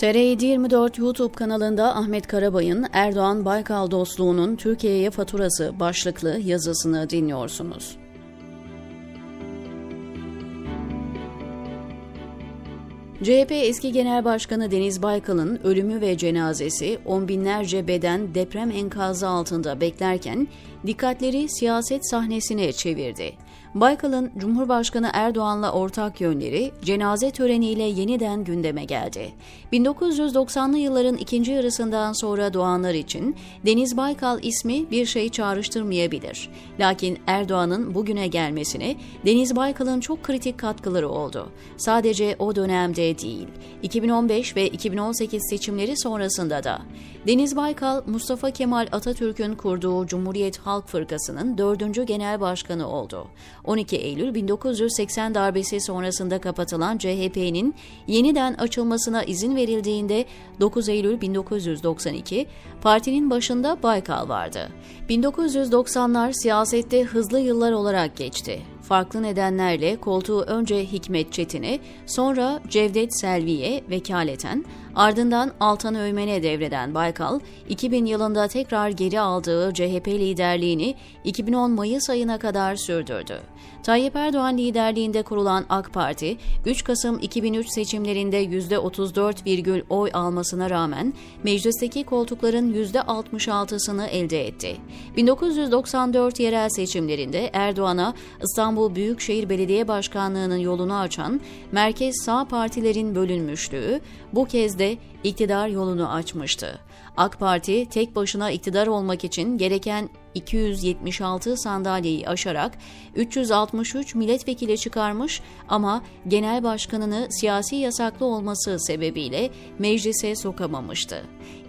TR724 YouTube kanalında Ahmet Karabay'ın Erdoğan Baykal dostluğunun Türkiye'ye faturası başlıklı yazısını dinliyorsunuz. CHP eski Genel Başkanı Deniz Baykal'ın ölümü ve cenazesi on binlerce beden deprem enkazı altında beklerken dikkatleri siyaset sahnesine çevirdi. Baykal'ın Cumhurbaşkanı Erdoğan'la ortak yönleri cenaze töreniyle yeniden gündeme geldi. 1990'lı yılların ikinci yarısından sonra doğanlar için Deniz Baykal ismi bir şey çağrıştırmayabilir. Lakin Erdoğan'ın bugüne gelmesine Deniz Baykal'ın çok kritik katkıları oldu. Sadece o dönemde değil, 2015 ve 2018 seçimleri sonrasında da. Deniz Baykal, Mustafa Kemal Atatürk'ün kurduğu Cumhuriyet Halk Fırkası'nın dördüncü genel başkanı oldu. 12 Eylül 1980 darbesi sonrasında kapatılan CHP'nin yeniden açılmasına izin verildiğinde 9 Eylül 1992 partinin başında Baykal vardı. 1990'lar siyasette hızlı yıllar olarak geçti farklı nedenlerle koltuğu önce Hikmet Çetin'e, sonra Cevdet Selvi'ye vekaleten, ardından Altan Öğmen'e devreden Baykal, 2000 yılında tekrar geri aldığı CHP liderliğini 2010 Mayıs ayına kadar sürdürdü. Tayyip Erdoğan liderliğinde kurulan AK Parti, 3 Kasım 2003 seçimlerinde %34, oy almasına rağmen meclisteki koltukların %66'sını elde etti. 1994 yerel seçimlerinde Erdoğan'a İstanbul Büyükşehir Belediye Başkanlığı'nın yolunu açan merkez sağ partilerin bölünmüşlüğü bu kez de iktidar yolunu açmıştı. AK Parti tek başına iktidar olmak için gereken 276 sandalyeyi aşarak 363 milletvekili çıkarmış ama genel başkanını siyasi yasaklı olması sebebiyle meclise sokamamıştı.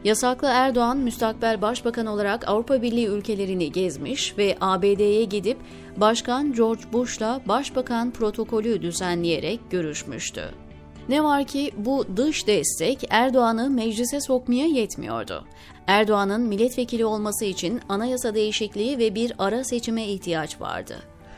Yasaklı Erdoğan müstakbel başbakan olarak Avrupa Birliği ülkelerini gezmiş ve ABD'ye gidip Başkan George Bush'la başbakan protokolü düzenleyerek görüşmüştü. Ne var ki bu dış destek Erdoğan'ı meclise sokmaya yetmiyordu. Erdoğan'ın milletvekili olması için anayasa değişikliği ve bir ara seçime ihtiyaç vardı.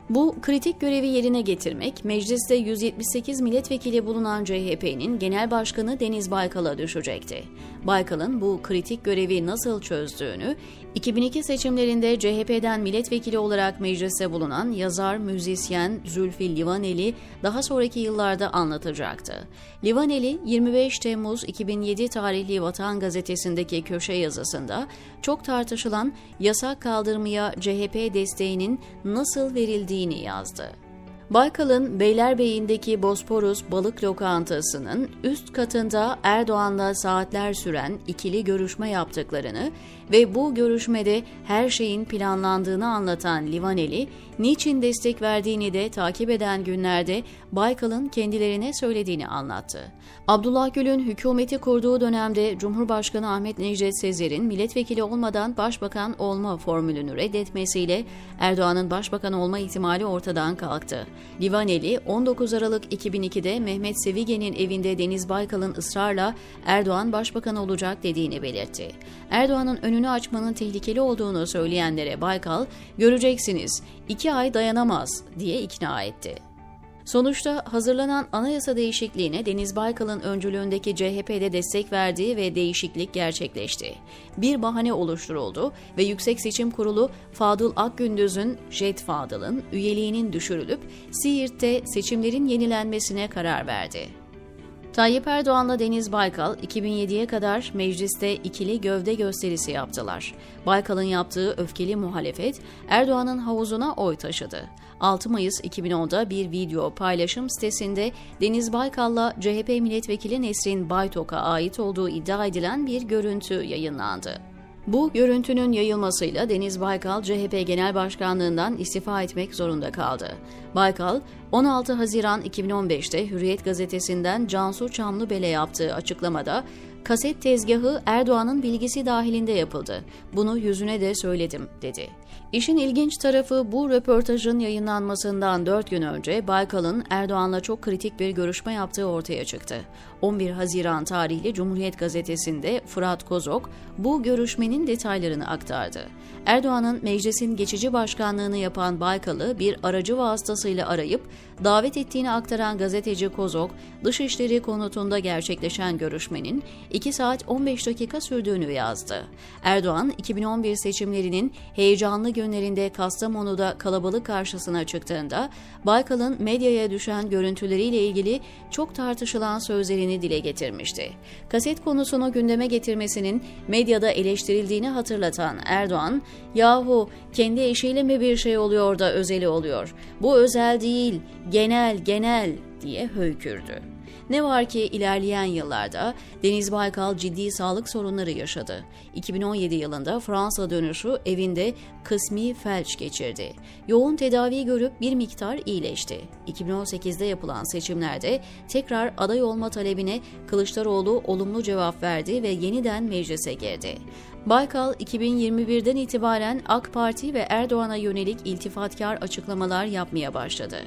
Bu kritik görevi yerine getirmek mecliste 178 milletvekili bulunan CHP'nin genel başkanı Deniz Baykal'a düşecekti. Baykal'ın bu kritik görevi nasıl çözdüğünü 2002 seçimlerinde CHP'den milletvekili olarak mecliste bulunan yazar, müzisyen Zülfü Livaneli daha sonraki yıllarda anlatacaktı. Livaneli 25 Temmuz 2007 tarihli Vatan Gazetesi'ndeki köşe yazısında çok tartışılan yasak kaldırmaya CHP desteğinin nasıl verildiğini yazdı. Baykal'ın Beylerbeyi'ndeki Bosporus balık lokantasının üst katında Erdoğan'la saatler süren ikili görüşme yaptıklarını ve bu görüşmede her şeyin planlandığını anlatan Livaneli, niçin destek verdiğini de takip eden günlerde Baykal'ın kendilerine söylediğini anlattı. Abdullah Gül'ün hükümeti kurduğu dönemde Cumhurbaşkanı Ahmet Necdet Sezer'in milletvekili olmadan başbakan olma formülünü reddetmesiyle Erdoğan'ın başbakan olma ihtimali ortadan kalktı. Livaneli 19 Aralık 2002'de Mehmet Sevigen'in evinde Deniz Baykal'ın ısrarla Erdoğan başbakan olacak dediğini belirtti. Erdoğan'ın önünü açmanın tehlikeli olduğunu söyleyenlere Baykal, göreceksiniz iki ay dayanamaz diye ikna etti. Sonuçta hazırlanan anayasa değişikliğine Deniz Baykal'ın öncülüğündeki CHP'de destek verdiği ve değişiklik gerçekleşti. Bir bahane oluşturuldu ve Yüksek Seçim Kurulu Fadıl Akgündüz'ün Jet Fadıl'ın üyeliğinin düşürülüp Siirt'te seçimlerin yenilenmesine karar verdi. Tayyip Erdoğan'la Deniz Baykal 2007'ye kadar mecliste ikili gövde gösterisi yaptılar. Baykal'ın yaptığı öfkeli muhalefet Erdoğan'ın havuzuna oy taşıdı. 6 Mayıs 2010'da bir video paylaşım sitesinde Deniz Baykal'la CHP milletvekili Nesrin Baytok'a ait olduğu iddia edilen bir görüntü yayınlandı. Bu görüntünün yayılmasıyla Deniz Baykal CHP Genel Başkanlığından istifa etmek zorunda kaldı. Baykal, 16 Haziran 2015'te Hürriyet gazetesinden Cansu Çamlıbel'e yaptığı açıklamada kaset tezgahı Erdoğan'ın bilgisi dahilinde yapıldı. Bunu yüzüne de söyledim, dedi. İşin ilginç tarafı bu röportajın yayınlanmasından 4 gün önce Baykal'ın Erdoğan'la çok kritik bir görüşme yaptığı ortaya çıktı. 11 Haziran tarihli Cumhuriyet Gazetesi'nde Fırat Kozok bu görüşmenin detaylarını aktardı. Erdoğan'ın meclisin geçici başkanlığını yapan Baykal'ı bir aracı vasıtasıyla arayıp davet ettiğini aktaran gazeteci Kozok, Dışişleri konutunda gerçekleşen görüşmenin 2 saat 15 dakika sürdüğünü yazdı. Erdoğan, 2011 seçimlerinin heyecanlı günlerinde Kastamonu'da kalabalık karşısına çıktığında Baykal'ın medyaya düşen görüntüleriyle ilgili çok tartışılan sözlerini dile getirmişti. Kaset konusunu gündeme getirmesinin medyada eleştirildiğini hatırlatan Erdoğan, "Yahu kendi eşiyle mi bir şey oluyor da özeli oluyor? Bu özel değil, genel genel." diye höykürdü. Ne var ki ilerleyen yıllarda Deniz Baykal ciddi sağlık sorunları yaşadı. 2017 yılında Fransa dönüşü evinde kısmi felç geçirdi. Yoğun tedavi görüp bir miktar iyileşti. 2018'de yapılan seçimlerde tekrar aday olma talebine Kılıçdaroğlu olumlu cevap verdi ve yeniden meclise girdi. Baykal 2021'den itibaren AK Parti ve Erdoğan'a yönelik iltifatkar açıklamalar yapmaya başladı.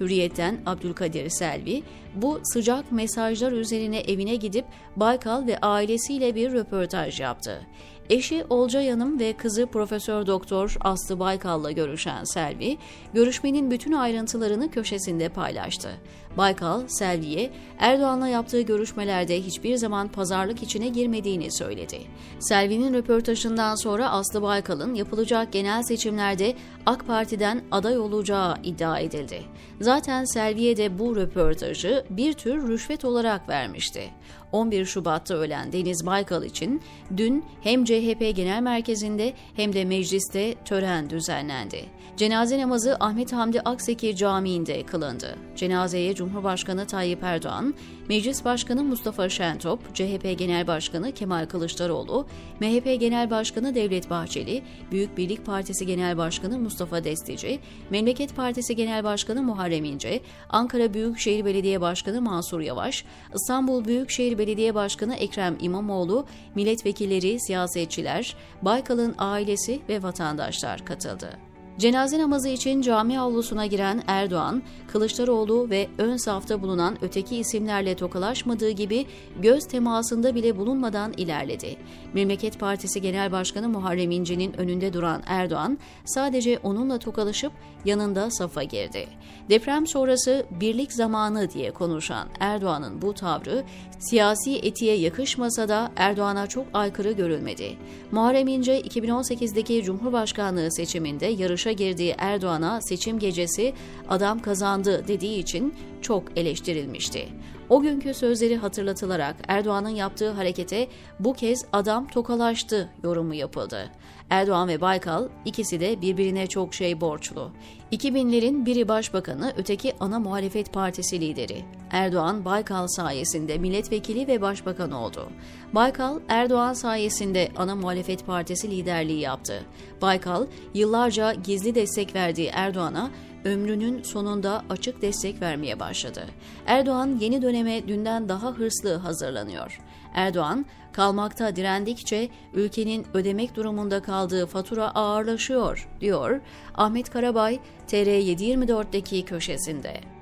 Hürriyet'ten Abdülkadir Selvi bu sıcak mesajlar üzerine evine gidip Baykal ve ailesiyle bir röportaj yaptı. Eşi Olcay Hanım ve kızı Profesör Doktor Aslı Baykal'la görüşen Selvi, görüşmenin bütün ayrıntılarını köşesinde paylaştı. Baykal, Selvi'ye Erdoğan'la yaptığı görüşmelerde hiçbir zaman pazarlık içine girmediğini söyledi. Selvi'nin röportajından sonra Aslı Baykal'ın yapılacak genel seçimlerde AK Parti'den aday olacağı iddia edildi. Zaten Selvi'ye de bu röportajı bir tür rüşvet olarak vermişti. 11 Şubat'ta ölen Deniz Baykal için dün hem CHP Genel Merkezi'nde hem de mecliste tören düzenlendi. Cenaze namazı Ahmet Hamdi Akseki Camii'nde kılındı. Cenazeye Cumhurbaşkanı Tayyip Erdoğan, Meclis Başkanı Mustafa Şentop, CHP Genel Başkanı Kemal Kılıçdaroğlu, MHP Genel Başkanı Devlet Bahçeli, Büyük Birlik Partisi Genel Başkanı Mustafa Destici, Memleket Partisi Genel Başkanı Muharrem İnce, Ankara Büyükşehir Belediye Başkanı Mansur Yavaş, İstanbul Büyükşehir Belediye Başkanı Ekrem İmamoğlu, milletvekilleri, siyasetçiler, Baykal'ın ailesi ve vatandaşlar katıldı. Cenaze namazı için cami avlusuna giren Erdoğan, Kılıçdaroğlu ve ön safta bulunan öteki isimlerle tokalaşmadığı gibi göz temasında bile bulunmadan ilerledi. Memleket Partisi Genel Başkanı Muharrem İnce'nin önünde duran Erdoğan sadece onunla tokalaşıp yanında safa girdi. Deprem sonrası birlik zamanı diye konuşan Erdoğan'ın bu tavrı siyasi etiğe yakışmasa da Erdoğan'a çok aykırı görülmedi. Muharrem İnce 2018'deki Cumhurbaşkanlığı seçiminde yarışa girdiği Erdoğan'a seçim gecesi adam kazandı dediği için çok eleştirilmişti. O günkü sözleri hatırlatılarak Erdoğan'ın yaptığı harekete bu kez adam tokalaştı yorumu yapıldı. Erdoğan ve Baykal ikisi de birbirine çok şey borçlu. 2000'lerin biri başbakanı, öteki ana muhalefet partisi lideri. Erdoğan, Baykal sayesinde milletvekili ve başbakan oldu. Baykal, Erdoğan sayesinde ana muhalefet partisi liderliği yaptı. Baykal, yıllarca gizli destek verdiği Erdoğan'a ömrünün sonunda açık destek vermeye başladı. Erdoğan yeni döneme dünden daha hırslı hazırlanıyor. Erdoğan, kalmakta direndikçe ülkenin ödemek durumunda kaldığı fatura ağırlaşıyor, diyor Ahmet Karabay TR724'deki köşesinde.